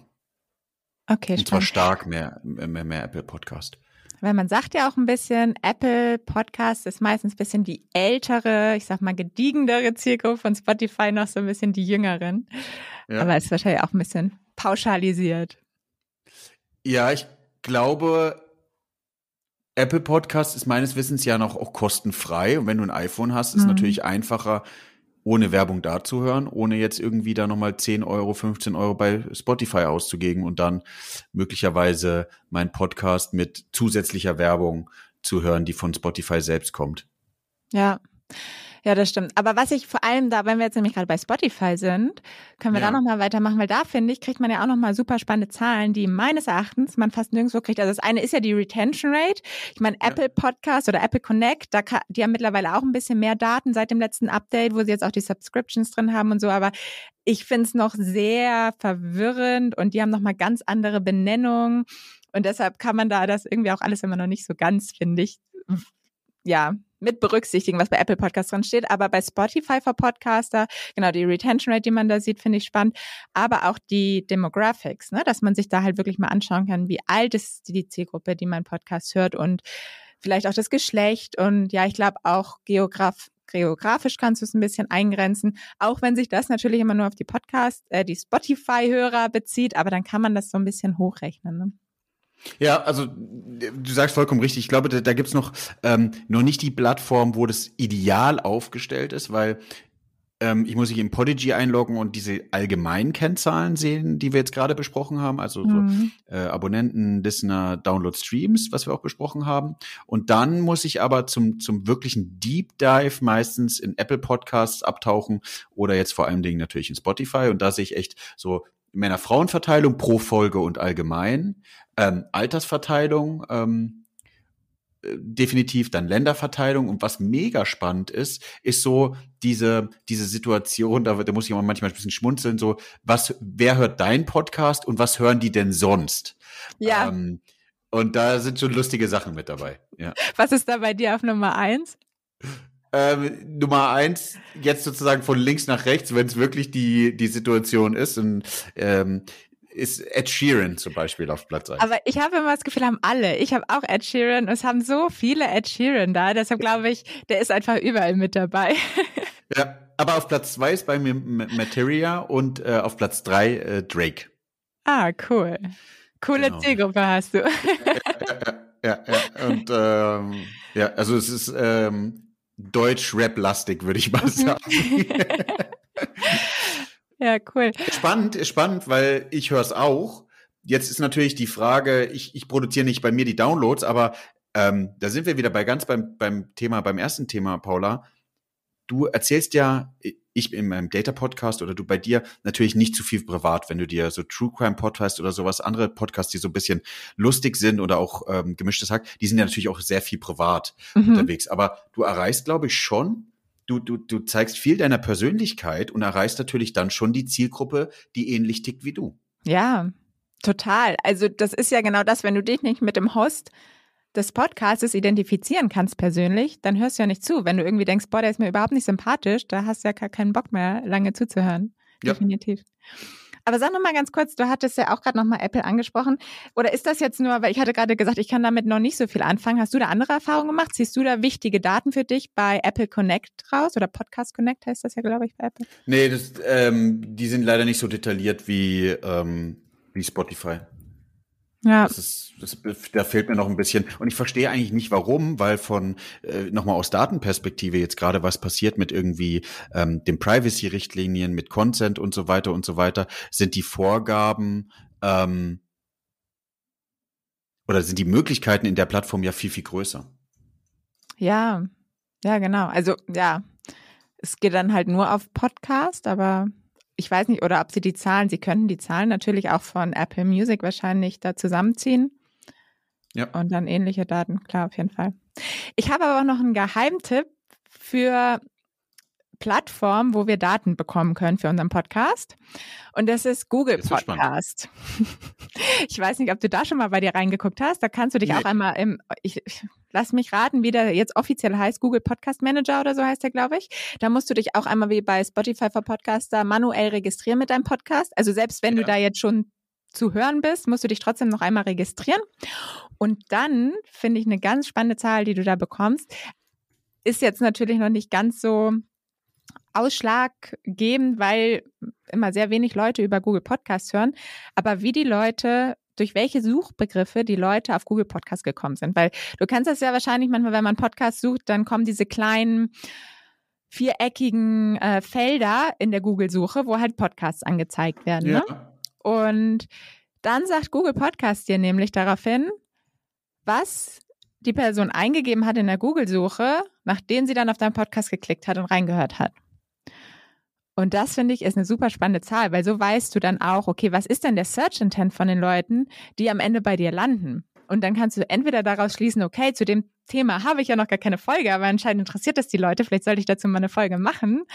Okay, Und zwar stark mehr, mehr, mehr Apple Podcast. Weil man sagt ja auch ein bisschen, Apple Podcast ist meistens ein bisschen die ältere, ich sag mal gediegendere Zielgruppe von Spotify, noch so ein bisschen die jüngeren. Ja. Aber ist wahrscheinlich auch ein bisschen pauschalisiert. Ja, ich glaube, Apple Podcast ist meines Wissens ja noch auch kostenfrei. Und wenn du ein iPhone hast, ist es mhm. natürlich einfacher, ohne Werbung da zu hören, ohne jetzt irgendwie da nochmal 10 Euro, 15 Euro bei Spotify auszugeben und dann möglicherweise mein Podcast mit zusätzlicher Werbung zu hören, die von Spotify selbst kommt. Ja. Ja, das stimmt. Aber was ich vor allem da, wenn wir jetzt nämlich gerade bei Spotify sind, können wir ja. da nochmal weitermachen, weil da finde ich, kriegt man ja auch nochmal super spannende Zahlen, die meines Erachtens man fast nirgendwo kriegt. Also das eine ist ja die Retention Rate. Ich meine, Apple ja. Podcast oder Apple Connect, da kann, die haben mittlerweile auch ein bisschen mehr Daten seit dem letzten Update, wo sie jetzt auch die Subscriptions drin haben und so, aber ich finde es noch sehr verwirrend und die haben nochmal ganz andere Benennungen. Und deshalb kann man da das irgendwie auch alles immer noch nicht so ganz, finde ich, ja, mit berücksichtigen, was bei Apple Podcasts drin steht. Aber bei Spotify für Podcaster, genau, die Retention Rate, die man da sieht, finde ich spannend. Aber auch die Demographics, ne, dass man sich da halt wirklich mal anschauen kann, wie alt ist die Zielgruppe, die mein Podcast hört und vielleicht auch das Geschlecht. Und ja, ich glaube auch Geograf geografisch kannst du es ein bisschen eingrenzen, auch wenn sich das natürlich immer nur auf die Podcast, äh, die Spotify-Hörer bezieht, aber dann kann man das so ein bisschen hochrechnen. Ne? Ja, also du sagst vollkommen richtig. Ich glaube, da, da gibt's noch, ähm, noch nicht die Plattform, wo das ideal aufgestellt ist, weil ähm, ich muss mich in Podigy einloggen und diese allgemeinen Kennzahlen sehen, die wir jetzt gerade besprochen haben, also mhm. so, äh, Abonnenten, Listener, Download, Streams, was wir auch besprochen haben. Und dann muss ich aber zum, zum wirklichen Deep Dive meistens in Apple Podcasts abtauchen oder jetzt vor allen Dingen natürlich in Spotify. Und da sehe ich echt so Männer-Frauen-Verteilung pro Folge und allgemein, ähm, Altersverteilung, ähm, äh, definitiv dann Länderverteilung und was mega spannend ist, ist so diese diese Situation, da, da muss ich manchmal ein bisschen schmunzeln, so was wer hört dein Podcast und was hören die denn sonst? Ja. Ähm, und da sind schon lustige Sachen mit dabei. Ja. Was ist da bei dir auf Nummer eins? Ähm, Nummer eins, jetzt sozusagen von links nach rechts, wenn es wirklich die, die Situation ist. Und ähm, ist Ed Sheeran zum Beispiel auf Platz 1. Aber ich habe immer das Gefühl, haben alle. Ich habe auch Ed Sheeran und es haben so viele Ed Sheeran da. Deshalb glaube ich, der ist einfach überall mit dabei. Ja, aber auf Platz 2 ist bei mir Materia und äh, auf Platz 3 äh, Drake. Ah, cool. Coole genau. Zielgruppe hast du. Ja, ja, ja. Und ähm, ja, also es ist ähm, Deutsch-Rap-lastig, würde ich mal sagen. Ja, cool. Spannend, spannend, weil ich höre es auch. Jetzt ist natürlich die Frage, ich, ich produziere nicht bei mir die Downloads, aber ähm, da sind wir wieder bei ganz beim, beim Thema, beim ersten Thema, Paula. Du erzählst ja, ich in meinem Data-Podcast oder du bei dir natürlich nicht zu viel privat, wenn du dir so True Crime Podcast oder sowas, andere Podcasts, die so ein bisschen lustig sind oder auch ähm, gemischtes Hack, die sind ja natürlich auch sehr viel privat mhm. unterwegs. Aber du erreichst, glaube ich, schon du, du, du zeigst viel deiner Persönlichkeit und erreichst natürlich dann schon die Zielgruppe, die ähnlich tickt wie du. Ja, total. Also das ist ja genau das, wenn du dich nicht mit dem Host des Podcasts identifizieren kannst persönlich, dann hörst du ja nicht zu. Wenn du irgendwie denkst, boah, der ist mir überhaupt nicht sympathisch, da hast du ja gar keinen Bock mehr, lange zuzuhören. Ja. Definitiv. Aber sag noch mal ganz kurz, du hattest ja auch gerade noch mal Apple angesprochen. Oder ist das jetzt nur, weil ich hatte gerade gesagt, ich kann damit noch nicht so viel anfangen. Hast du da andere Erfahrungen gemacht? Siehst du da wichtige Daten für dich bei Apple Connect raus? Oder Podcast Connect heißt das ja, glaube ich, bei Apple? Nee, das, ähm, die sind leider nicht so detailliert wie, ähm, wie Spotify. Ja. Das ist, das, da fehlt mir noch ein bisschen. Und ich verstehe eigentlich nicht, warum, weil von äh, nochmal aus Datenperspektive jetzt gerade was passiert mit irgendwie ähm, den Privacy-Richtlinien, mit Consent und so weiter und so weiter, sind die Vorgaben ähm, oder sind die Möglichkeiten in der Plattform ja viel, viel größer. Ja, ja, genau. Also ja, es geht dann halt nur auf Podcast, aber ich weiß nicht, oder ob sie die Zahlen, sie könnten die Zahlen natürlich auch von Apple Music wahrscheinlich da zusammenziehen. Ja. Und dann ähnliche Daten, klar, auf jeden Fall. Ich habe aber auch noch einen Geheimtipp für Plattform, wo wir Daten bekommen können für unseren Podcast. Und das ist Google ist Podcast. ich weiß nicht, ob du da schon mal bei dir reingeguckt hast. Da kannst du dich nee. auch einmal im, ich, lass mich raten, wie der jetzt offiziell heißt, Google Podcast Manager oder so heißt der, glaube ich. Da musst du dich auch einmal wie bei Spotify for Podcaster manuell registrieren mit deinem Podcast. Also selbst wenn ja. du da jetzt schon zu hören bist, musst du dich trotzdem noch einmal registrieren. Und dann finde ich eine ganz spannende Zahl, die du da bekommst. Ist jetzt natürlich noch nicht ganz so ausschlaggebend, weil immer sehr wenig Leute über Google Podcasts hören. Aber wie die Leute durch welche Suchbegriffe die Leute auf Google Podcasts gekommen sind. Weil du kennst das ja wahrscheinlich manchmal, wenn man Podcast sucht, dann kommen diese kleinen viereckigen äh, Felder in der Google-Suche, wo halt Podcasts angezeigt werden. Ja. Ne? Und dann sagt Google Podcast dir nämlich daraufhin, was die Person eingegeben hat in der Google-Suche, nachdem sie dann auf deinen Podcast geklickt hat und reingehört hat. Und das finde ich ist eine super spannende Zahl, weil so weißt du dann auch, okay, was ist denn der Search Intent von den Leuten, die am Ende bei dir landen? Und dann kannst du entweder daraus schließen, okay, zu dem Thema habe ich ja noch gar keine Folge, aber anscheinend interessiert das die Leute, vielleicht sollte ich dazu mal eine Folge machen.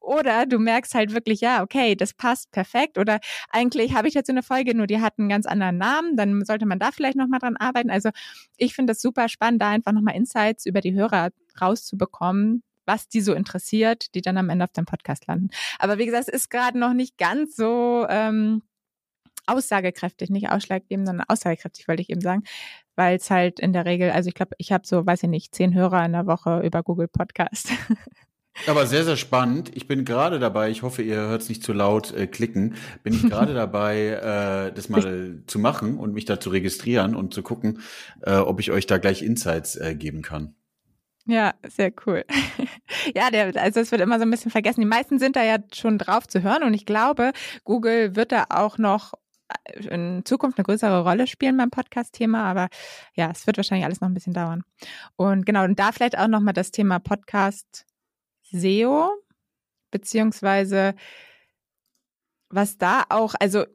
Oder du merkst halt wirklich, ja, okay, das passt perfekt. Oder eigentlich habe ich dazu eine Folge, nur die hat einen ganz anderen Namen, dann sollte man da vielleicht nochmal dran arbeiten. Also ich finde das super spannend, da einfach nochmal Insights über die Hörer rauszubekommen, was die so interessiert, die dann am Ende auf dem Podcast landen. Aber wie gesagt, es ist gerade noch nicht ganz so ähm, aussagekräftig, nicht ausschlaggebend, sondern aussagekräftig, wollte ich eben sagen, weil es halt in der Regel, also ich glaube, ich habe so, weiß ich nicht, zehn Hörer in der Woche über Google Podcast. Aber sehr, sehr spannend. Ich bin gerade dabei, ich hoffe, ihr hört es nicht zu laut äh, klicken, bin ich gerade dabei, äh, das mal zu machen und mich da zu registrieren und zu gucken, äh, ob ich euch da gleich Insights äh, geben kann. Ja, sehr cool. ja, der, also es wird immer so ein bisschen vergessen. Die meisten sind da ja schon drauf zu hören und ich glaube, Google wird da auch noch äh, in Zukunft eine größere Rolle spielen beim Podcast-Thema, aber ja, es wird wahrscheinlich alles noch ein bisschen dauern. Und genau, und da vielleicht auch nochmal das Thema Podcast SEO, beziehungsweise was da auch, also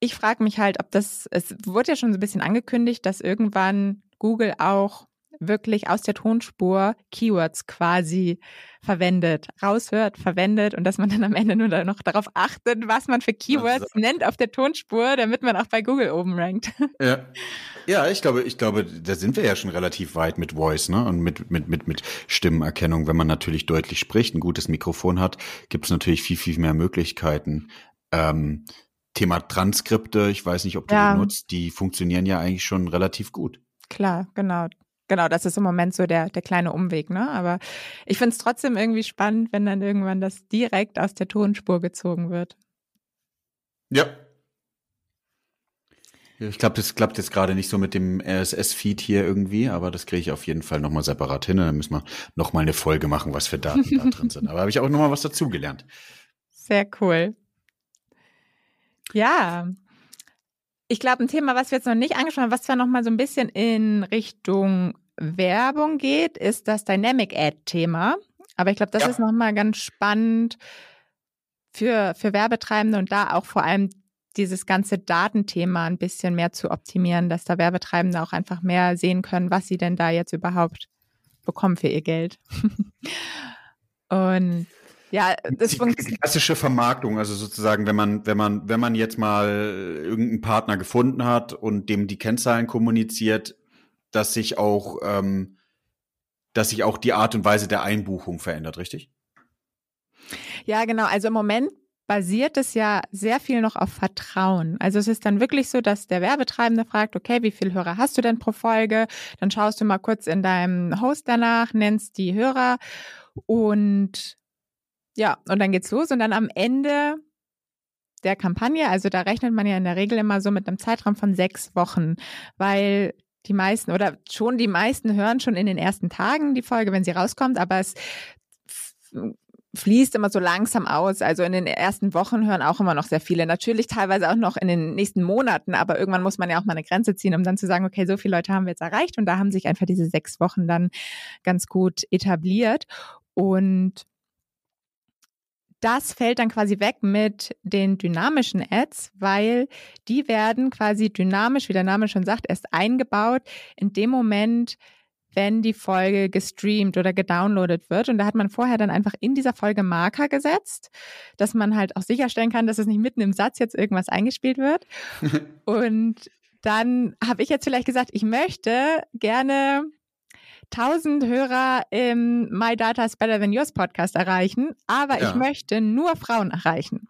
ich frage mich halt, ob das, es wurde ja schon so ein bisschen angekündigt, dass irgendwann Google auch wirklich aus der Tonspur Keywords quasi verwendet, raushört, verwendet und dass man dann am Ende nur noch darauf achtet, was man für Keywords also, nennt auf der Tonspur, damit man auch bei Google oben rankt. Ja. Ja, ich glaube, ich glaube, da sind wir ja schon relativ weit mit Voice, ne? Und mit, mit, mit, mit Stimmenerkennung. Wenn man natürlich deutlich spricht, ein gutes Mikrofon hat, gibt es natürlich viel, viel mehr Möglichkeiten. Ähm, Thema Transkripte, ich weiß nicht, ob du ja. die nutzt, die funktionieren ja eigentlich schon relativ gut. Klar, genau. Genau, das ist im Moment so der, der kleine Umweg, ne? Aber ich finde es trotzdem irgendwie spannend, wenn dann irgendwann das direkt aus der Tonspur gezogen wird. Ja. Ich glaube, das klappt jetzt gerade nicht so mit dem RSS-Feed hier irgendwie, aber das kriege ich auf jeden Fall nochmal separat hin. Dann müssen wir nochmal eine Folge machen, was für Daten da drin sind. Aber habe ich auch nochmal was dazugelernt. Sehr cool. Ja, ich glaube, ein Thema, was wir jetzt noch nicht angesprochen haben, was zwar noch mal so ein bisschen in Richtung Werbung geht, ist das Dynamic Ad-Thema. Aber ich glaube, das ja. ist nochmal ganz spannend für, für Werbetreibende und da auch vor allem dieses ganze Datenthema ein bisschen mehr zu optimieren, dass da Werbetreibende auch einfach mehr sehen können, was sie denn da jetzt überhaupt bekommen für ihr Geld. und ja, das die klassische Vermarktung, also sozusagen, wenn man, wenn man, wenn man jetzt mal irgendeinen Partner gefunden hat und dem die Kennzahlen kommuniziert, dass sich auch, ähm, dass sich auch die Art und Weise der Einbuchung verändert, richtig? Ja, genau. Also im Moment basiert es ja sehr viel noch auf Vertrauen. Also es ist dann wirklich so, dass der Werbetreibende fragt, okay, wie viele Hörer hast du denn pro Folge? Dann schaust du mal kurz in deinem Host danach, nennst die Hörer und ja, und dann geht's los und dann am Ende der Kampagne, also da rechnet man ja in der Regel immer so mit einem Zeitraum von sechs Wochen, weil die meisten oder schon die meisten hören schon in den ersten Tagen die Folge, wenn sie rauskommt, aber es fließt immer so langsam aus. Also in den ersten Wochen hören auch immer noch sehr viele. Natürlich teilweise auch noch in den nächsten Monaten, aber irgendwann muss man ja auch mal eine Grenze ziehen, um dann zu sagen, okay, so viele Leute haben wir jetzt erreicht und da haben sich einfach diese sechs Wochen dann ganz gut etabliert. Und das fällt dann quasi weg mit den dynamischen Ads, weil die werden quasi dynamisch, wie der Name schon sagt, erst eingebaut in dem Moment, wenn die Folge gestreamt oder gedownloadet wird. Und da hat man vorher dann einfach in dieser Folge Marker gesetzt, dass man halt auch sicherstellen kann, dass es nicht mitten im Satz jetzt irgendwas eingespielt wird. Und dann habe ich jetzt vielleicht gesagt, ich möchte gerne 1000 Hörer im My Data is Better Than Yours Podcast erreichen, aber ja. ich möchte nur Frauen erreichen.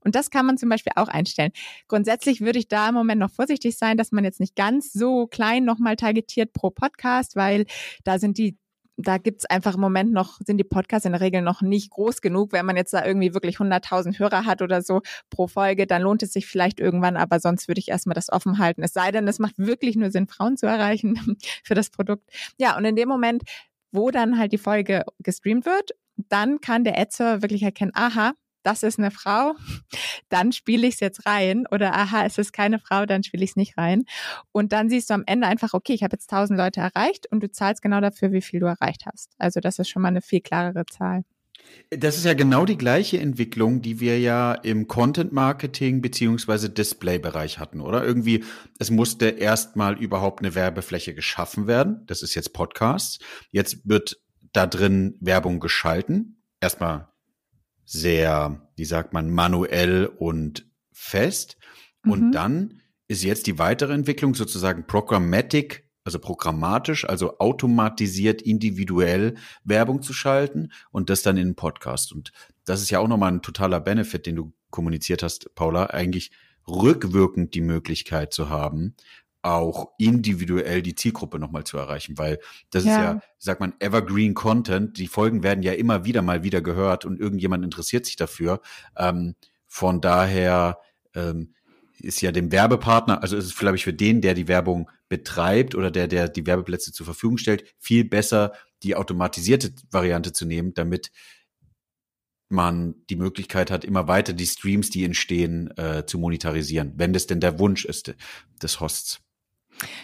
Und das kann man zum Beispiel auch einstellen. Grundsätzlich würde ich da im Moment noch vorsichtig sein, dass man jetzt nicht ganz so klein nochmal targetiert pro Podcast, weil da sind die da gibt's einfach im Moment noch, sind die Podcasts in der Regel noch nicht groß genug. Wenn man jetzt da irgendwie wirklich 100.000 Hörer hat oder so pro Folge, dann lohnt es sich vielleicht irgendwann, aber sonst würde ich erstmal das offen halten. Es sei denn, es macht wirklich nur Sinn, Frauen zu erreichen für das Produkt. Ja, und in dem Moment, wo dann halt die Folge gestreamt wird, dann kann der Adser wirklich erkennen, aha, das ist eine Frau, dann spiele ich es jetzt rein. Oder aha, es ist keine Frau, dann spiele ich es nicht rein. Und dann siehst du am Ende einfach, okay, ich habe jetzt 1000 Leute erreicht und du zahlst genau dafür, wie viel du erreicht hast. Also das ist schon mal eine viel klarere Zahl. Das ist ja genau die gleiche Entwicklung, die wir ja im Content Marketing beziehungsweise Display-Bereich hatten, oder? Irgendwie, es musste erstmal überhaupt eine Werbefläche geschaffen werden. Das ist jetzt Podcasts. Jetzt wird da drin Werbung geschalten. Erstmal sehr, wie sagt man, manuell und fest. Mhm. Und dann ist jetzt die weitere Entwicklung sozusagen programmatic, also programmatisch, also automatisiert, individuell Werbung zu schalten und das dann in einen Podcast. Und das ist ja auch nochmal ein totaler Benefit, den du kommuniziert hast, Paula, eigentlich rückwirkend die Möglichkeit zu haben, auch individuell die Zielgruppe nochmal zu erreichen, weil das ja. ist ja, sagt man, Evergreen Content. Die Folgen werden ja immer wieder mal wieder gehört und irgendjemand interessiert sich dafür. Ähm, von daher ähm, ist ja dem Werbepartner, also ist es, glaube ich, für den, der die Werbung betreibt oder der, der die Werbeplätze zur Verfügung stellt, viel besser die automatisierte Variante zu nehmen, damit man die Möglichkeit hat, immer weiter die Streams, die entstehen, äh, zu monetarisieren, wenn das denn der Wunsch ist des Hosts.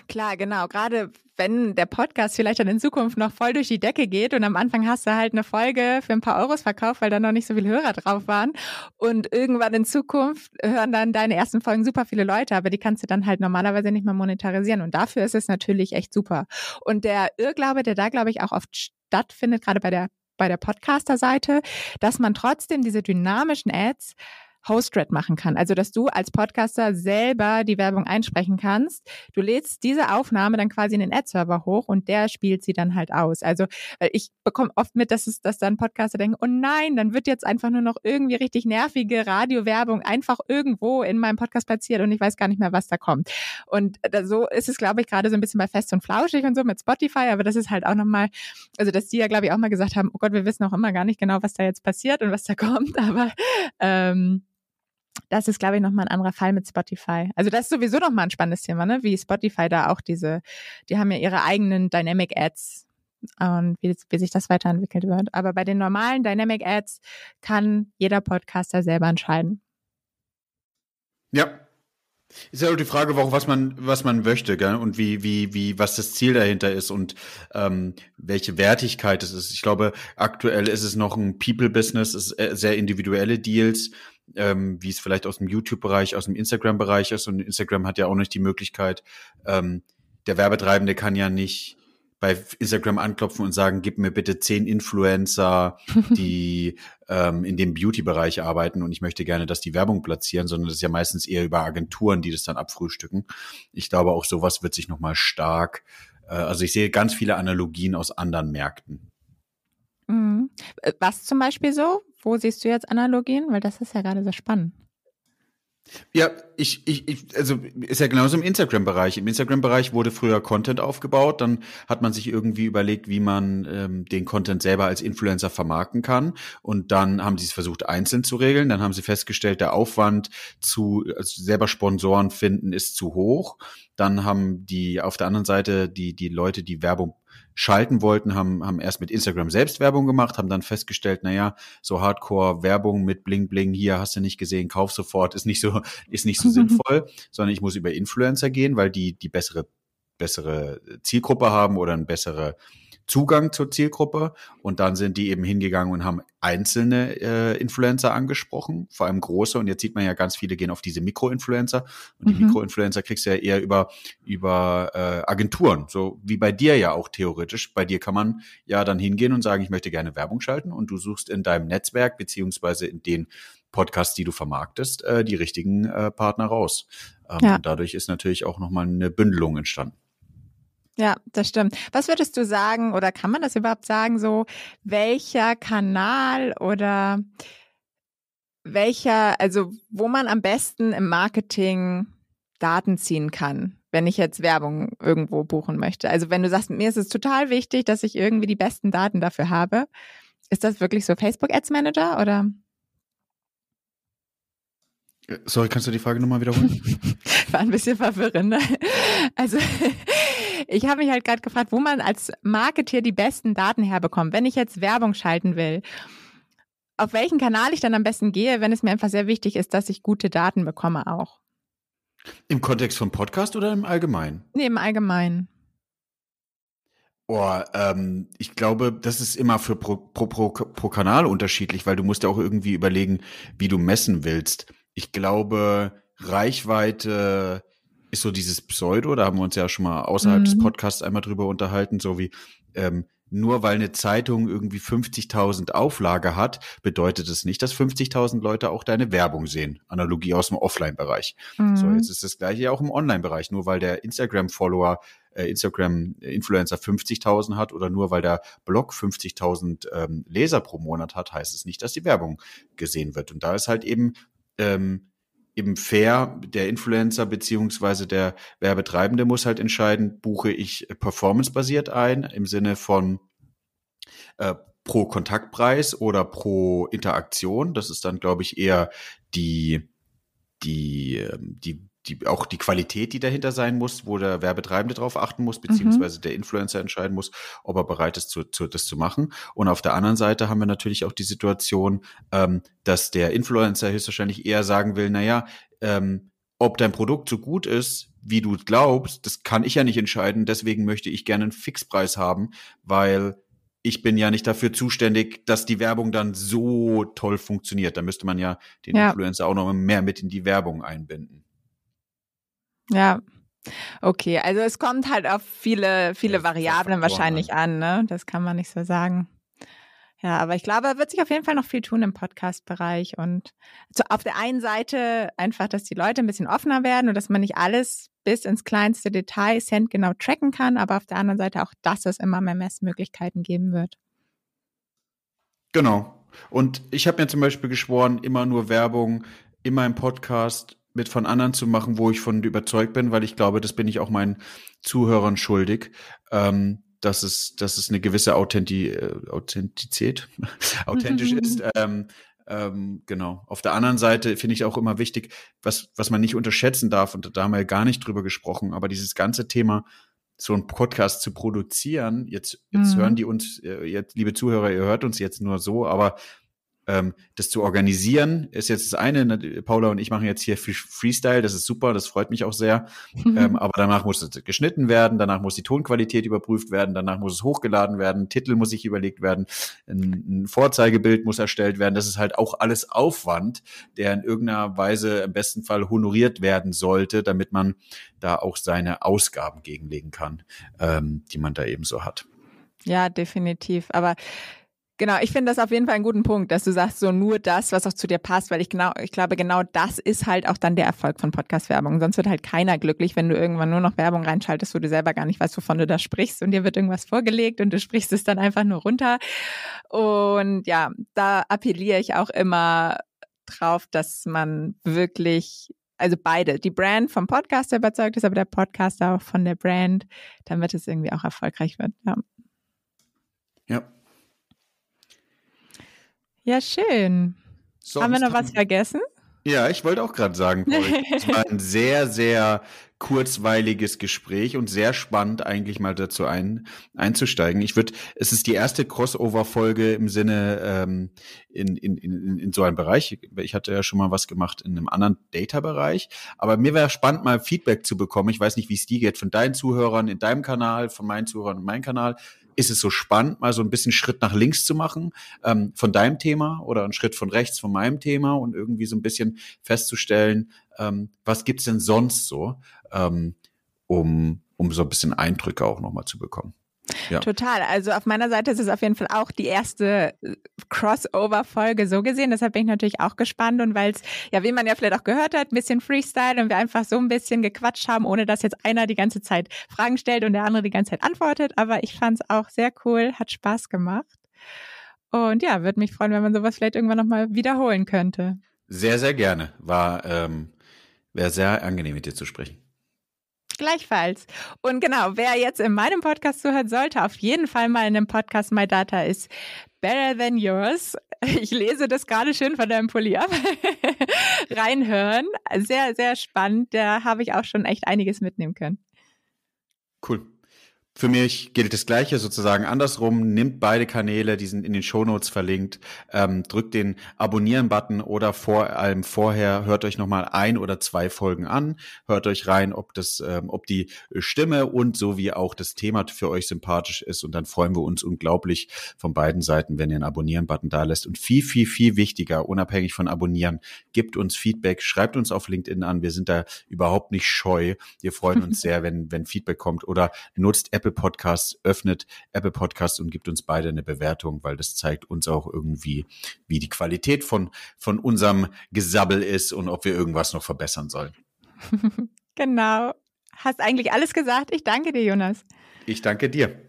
Klar, genau. Gerade wenn der Podcast vielleicht dann in Zukunft noch voll durch die Decke geht und am Anfang hast du halt eine Folge für ein paar Euros verkauft, weil da noch nicht so viele Hörer drauf waren. Und irgendwann in Zukunft hören dann deine ersten Folgen super viele Leute, aber die kannst du dann halt normalerweise nicht mehr monetarisieren. Und dafür ist es natürlich echt super. Und der Irrglaube, der da, glaube ich, auch oft stattfindet, gerade bei der bei der Podcaster-Seite, dass man trotzdem diese dynamischen Ads Host-Red machen kann. Also, dass du als Podcaster selber die Werbung einsprechen kannst. Du lädst diese Aufnahme dann quasi in den Ad-Server hoch und der spielt sie dann halt aus. Also, ich bekomme oft mit, dass es, dass dann Podcaster denken, oh nein, dann wird jetzt einfach nur noch irgendwie richtig nervige Radiowerbung einfach irgendwo in meinem Podcast platziert und ich weiß gar nicht mehr, was da kommt. Und so ist es, glaube ich, gerade so ein bisschen bei Fest und Flauschig und so mit Spotify, aber das ist halt auch nochmal, also, dass die ja, glaube ich, auch mal gesagt haben, oh Gott, wir wissen auch immer gar nicht genau, was da jetzt passiert und was da kommt, aber ähm, das ist, glaube ich, nochmal ein anderer Fall mit Spotify. Also das ist sowieso nochmal ein spannendes Thema, ne? Wie Spotify da auch diese, die haben ja ihre eigenen Dynamic Ads und wie, wie sich das weiterentwickelt wird. Aber bei den normalen Dynamic Ads kann jeder Podcaster selber entscheiden. Ja. Ist ja auch die Frage, was man, was man möchte, gell? und wie, wie, wie, was das Ziel dahinter ist und ähm, welche Wertigkeit es ist. Ich glaube, aktuell ist es noch ein People-Business, es ist äh, sehr individuelle Deals ähm, wie es vielleicht aus dem YouTube-Bereich, aus dem Instagram-Bereich ist. Und Instagram hat ja auch nicht die Möglichkeit, ähm, der Werbetreibende kann ja nicht bei Instagram anklopfen und sagen, gib mir bitte zehn Influencer, die ähm, in dem Beauty-Bereich arbeiten und ich möchte gerne, dass die Werbung platzieren, sondern das ist ja meistens eher über Agenturen, die das dann abfrühstücken. Ich glaube, auch sowas wird sich nochmal stark, äh, also ich sehe ganz viele Analogien aus anderen Märkten. Mhm. Äh, was zum Beispiel so? Wo siehst du jetzt Analogien? Weil das ist ja gerade so spannend. Ja, ich, ich, ich, also ist ja genauso im Instagram-Bereich. Im Instagram-Bereich wurde früher Content aufgebaut, dann hat man sich irgendwie überlegt, wie man ähm, den Content selber als Influencer vermarkten kann. Und dann haben sie es versucht, einzeln zu regeln. Dann haben sie festgestellt, der Aufwand zu also selber Sponsoren finden ist zu hoch. Dann haben die auf der anderen Seite die, die Leute, die Werbung schalten wollten, haben, haben erst mit Instagram selbst Werbung gemacht, haben dann festgestellt, naja, so Hardcore-Werbung mit Bling Bling, hier hast du nicht gesehen, kauf sofort, ist nicht so, ist nicht so sinnvoll, sondern ich muss über Influencer gehen, weil die die bessere, bessere Zielgruppe haben oder eine bessere Zugang zur Zielgruppe und dann sind die eben hingegangen und haben einzelne äh, Influencer angesprochen, vor allem große und jetzt sieht man ja ganz viele gehen auf diese Mikroinfluencer und die mhm. Mikroinfluencer kriegst du ja eher über über äh, Agenturen, so wie bei dir ja auch theoretisch. Bei dir kann man ja dann hingehen und sagen, ich möchte gerne Werbung schalten und du suchst in deinem Netzwerk beziehungsweise in den Podcasts, die du vermarktest, äh, die richtigen äh, Partner raus. Ähm, ja. Und dadurch ist natürlich auch nochmal eine Bündelung entstanden. Ja, das stimmt. Was würdest du sagen oder kann man das überhaupt sagen, so welcher Kanal oder welcher, also wo man am besten im Marketing Daten ziehen kann, wenn ich jetzt Werbung irgendwo buchen möchte? Also wenn du sagst, mir ist es total wichtig, dass ich irgendwie die besten Daten dafür habe, ist das wirklich so Facebook Ads Manager oder? Äh, sorry, kannst du die Frage nochmal wiederholen? War ein bisschen verwirrend. Ne? Also ich habe mich halt gerade gefragt, wo man als Marketeer die besten Daten herbekommt, wenn ich jetzt Werbung schalten will. Auf welchen Kanal ich dann am besten gehe, wenn es mir einfach sehr wichtig ist, dass ich gute Daten bekomme auch. Im Kontext von Podcast oder im Allgemeinen? Nee, im Allgemeinen. Oh, ähm, ich glaube, das ist immer für pro, pro, pro, pro Kanal unterschiedlich, weil du musst ja auch irgendwie überlegen, wie du messen willst. Ich glaube, Reichweite ist so dieses Pseudo, da haben wir uns ja schon mal außerhalb mhm. des Podcasts einmal drüber unterhalten, so wie ähm, nur weil eine Zeitung irgendwie 50.000 Auflage hat, bedeutet es nicht, dass 50.000 Leute auch deine Werbung sehen. Analogie aus dem Offline-Bereich. Mhm. So, jetzt ist das gleiche auch im Online-Bereich. Nur weil der Instagram-Follower, äh, Instagram-Influencer 50.000 hat oder nur weil der Blog 50.000 ähm, Leser pro Monat hat, heißt es nicht, dass die Werbung gesehen wird. Und da ist halt eben ähm, eben fair, der Influencer beziehungsweise der Werbetreibende muss halt entscheiden, buche ich performancebasiert ein im Sinne von äh, pro Kontaktpreis oder pro Interaktion. Das ist dann, glaube ich, eher die, die, ähm, die die, auch die Qualität, die dahinter sein muss, wo der Werbetreibende drauf achten muss, beziehungsweise mhm. der Influencer entscheiden muss, ob er bereit ist, zu, zu, das zu machen. Und auf der anderen Seite haben wir natürlich auch die Situation, ähm, dass der Influencer höchstwahrscheinlich eher sagen will, naja, ähm, ob dein Produkt so gut ist, wie du glaubst, das kann ich ja nicht entscheiden. Deswegen möchte ich gerne einen Fixpreis haben, weil ich bin ja nicht dafür zuständig, dass die Werbung dann so toll funktioniert. Da müsste man ja den ja. Influencer auch noch mehr mit in die Werbung einbinden. Ja. Okay, also es kommt halt auf viele, viele ja, Variablen wahrscheinlich an, ne? Das kann man nicht so sagen. Ja, aber ich glaube, wird sich auf jeden Fall noch viel tun im Podcast-Bereich und so auf der einen Seite einfach, dass die Leute ein bisschen offener werden und dass man nicht alles bis ins kleinste Detail genau tracken kann, aber auf der anderen Seite auch, dass es immer mehr Messmöglichkeiten geben wird. Genau. Und ich habe mir zum Beispiel geschworen, immer nur Werbung in meinem Podcast mit von anderen zu machen, wo ich von überzeugt bin, weil ich glaube, das bin ich auch meinen Zuhörern schuldig, ähm, dass es, dass es eine gewisse Authenti äh, Authentizität authentisch ist. Ähm, ähm, genau. Auf der anderen Seite finde ich auch immer wichtig, was, was man nicht unterschätzen darf, und da haben wir ja gar nicht drüber gesprochen, aber dieses ganze Thema, so einen Podcast zu produzieren, jetzt, jetzt mhm. hören die uns, äh, jetzt, liebe Zuhörer, ihr hört uns jetzt nur so, aber ähm, das zu organisieren ist jetzt das eine. Ne, Paula und ich machen jetzt hier Freestyle, das ist super, das freut mich auch sehr. ähm, aber danach muss es geschnitten werden, danach muss die Tonqualität überprüft werden, danach muss es hochgeladen werden, Titel muss sich überlegt werden, ein, ein Vorzeigebild muss erstellt werden. Das ist halt auch alles Aufwand, der in irgendeiner Weise im besten Fall honoriert werden sollte, damit man da auch seine Ausgaben gegenlegen kann, ähm, die man da eben so hat. Ja, definitiv. Aber Genau, ich finde das auf jeden Fall einen guten Punkt, dass du sagst, so nur das, was auch zu dir passt, weil ich genau, ich glaube, genau das ist halt auch dann der Erfolg von Podcast-Werbung. Sonst wird halt keiner glücklich, wenn du irgendwann nur noch Werbung reinschaltest, wo du selber gar nicht weißt, wovon du da sprichst und dir wird irgendwas vorgelegt und du sprichst es dann einfach nur runter. Und ja, da appelliere ich auch immer drauf, dass man wirklich also beide, die Brand vom Podcaster überzeugt ist, aber der Podcaster auch von der Brand, damit es irgendwie auch erfolgreich wird. Ja. Ja, ja, schön. Sonst haben wir noch was vergessen? Ja, ich wollte auch gerade sagen, es war ein sehr, sehr kurzweiliges Gespräch und sehr spannend eigentlich mal dazu ein, einzusteigen. Ich würde, es ist die erste Crossover-Folge im Sinne ähm, in, in, in, in so einem Bereich. Ich hatte ja schon mal was gemacht in einem anderen Data-Bereich, aber mir wäre spannend, mal Feedback zu bekommen. Ich weiß nicht, wie es dir geht, von deinen Zuhörern in deinem Kanal, von meinen Zuhörern in meinem Kanal ist es so spannend, mal so ein bisschen Schritt nach links zu machen ähm, von deinem Thema oder einen Schritt von rechts von meinem Thema und irgendwie so ein bisschen festzustellen, ähm, was gibt's denn sonst so, ähm, um, um so ein bisschen Eindrücke auch nochmal zu bekommen. Ja. Total. Also auf meiner Seite ist es auf jeden Fall auch die erste äh, Crossover-Folge so gesehen. Deshalb bin ich natürlich auch gespannt und weil es, ja, wie man ja vielleicht auch gehört hat, ein bisschen Freestyle und wir einfach so ein bisschen gequatscht haben, ohne dass jetzt einer die ganze Zeit Fragen stellt und der andere die ganze Zeit antwortet. Aber ich fand es auch sehr cool, hat Spaß gemacht. Und ja, würde mich freuen, wenn man sowas vielleicht irgendwann nochmal wiederholen könnte. Sehr, sehr gerne. War, ähm, wäre sehr angenehm mit dir zu sprechen. Gleichfalls. Und genau, wer jetzt in meinem Podcast zuhört, sollte auf jeden Fall mal in dem Podcast My Data is Better Than Yours. Ich lese das gerade schön von deinem Pulli ab. Reinhören. Sehr, sehr spannend. Da habe ich auch schon echt einiges mitnehmen können. Cool. Für mich gilt das Gleiche sozusagen andersrum. Nimmt beide Kanäle, die sind in den Shownotes verlinkt, ähm, drückt den Abonnieren-Button oder vor allem vorher hört euch nochmal ein oder zwei Folgen an, hört euch rein, ob das, ähm, ob die Stimme und so wie auch das Thema für euch sympathisch ist und dann freuen wir uns unglaublich von beiden Seiten, wenn ihr einen Abonnieren-Button da lässt. Und viel, viel, viel wichtiger, unabhängig von Abonnieren, gibt uns Feedback, schreibt uns auf LinkedIn an. Wir sind da überhaupt nicht scheu. Wir freuen uns sehr, wenn, wenn Feedback kommt oder nutzt App Apple Podcasts, öffnet Apple Podcasts und gibt uns beide eine Bewertung, weil das zeigt uns auch irgendwie, wie die Qualität von, von unserem Gesabbel ist und ob wir irgendwas noch verbessern sollen. genau. Hast eigentlich alles gesagt. Ich danke dir, Jonas. Ich danke dir.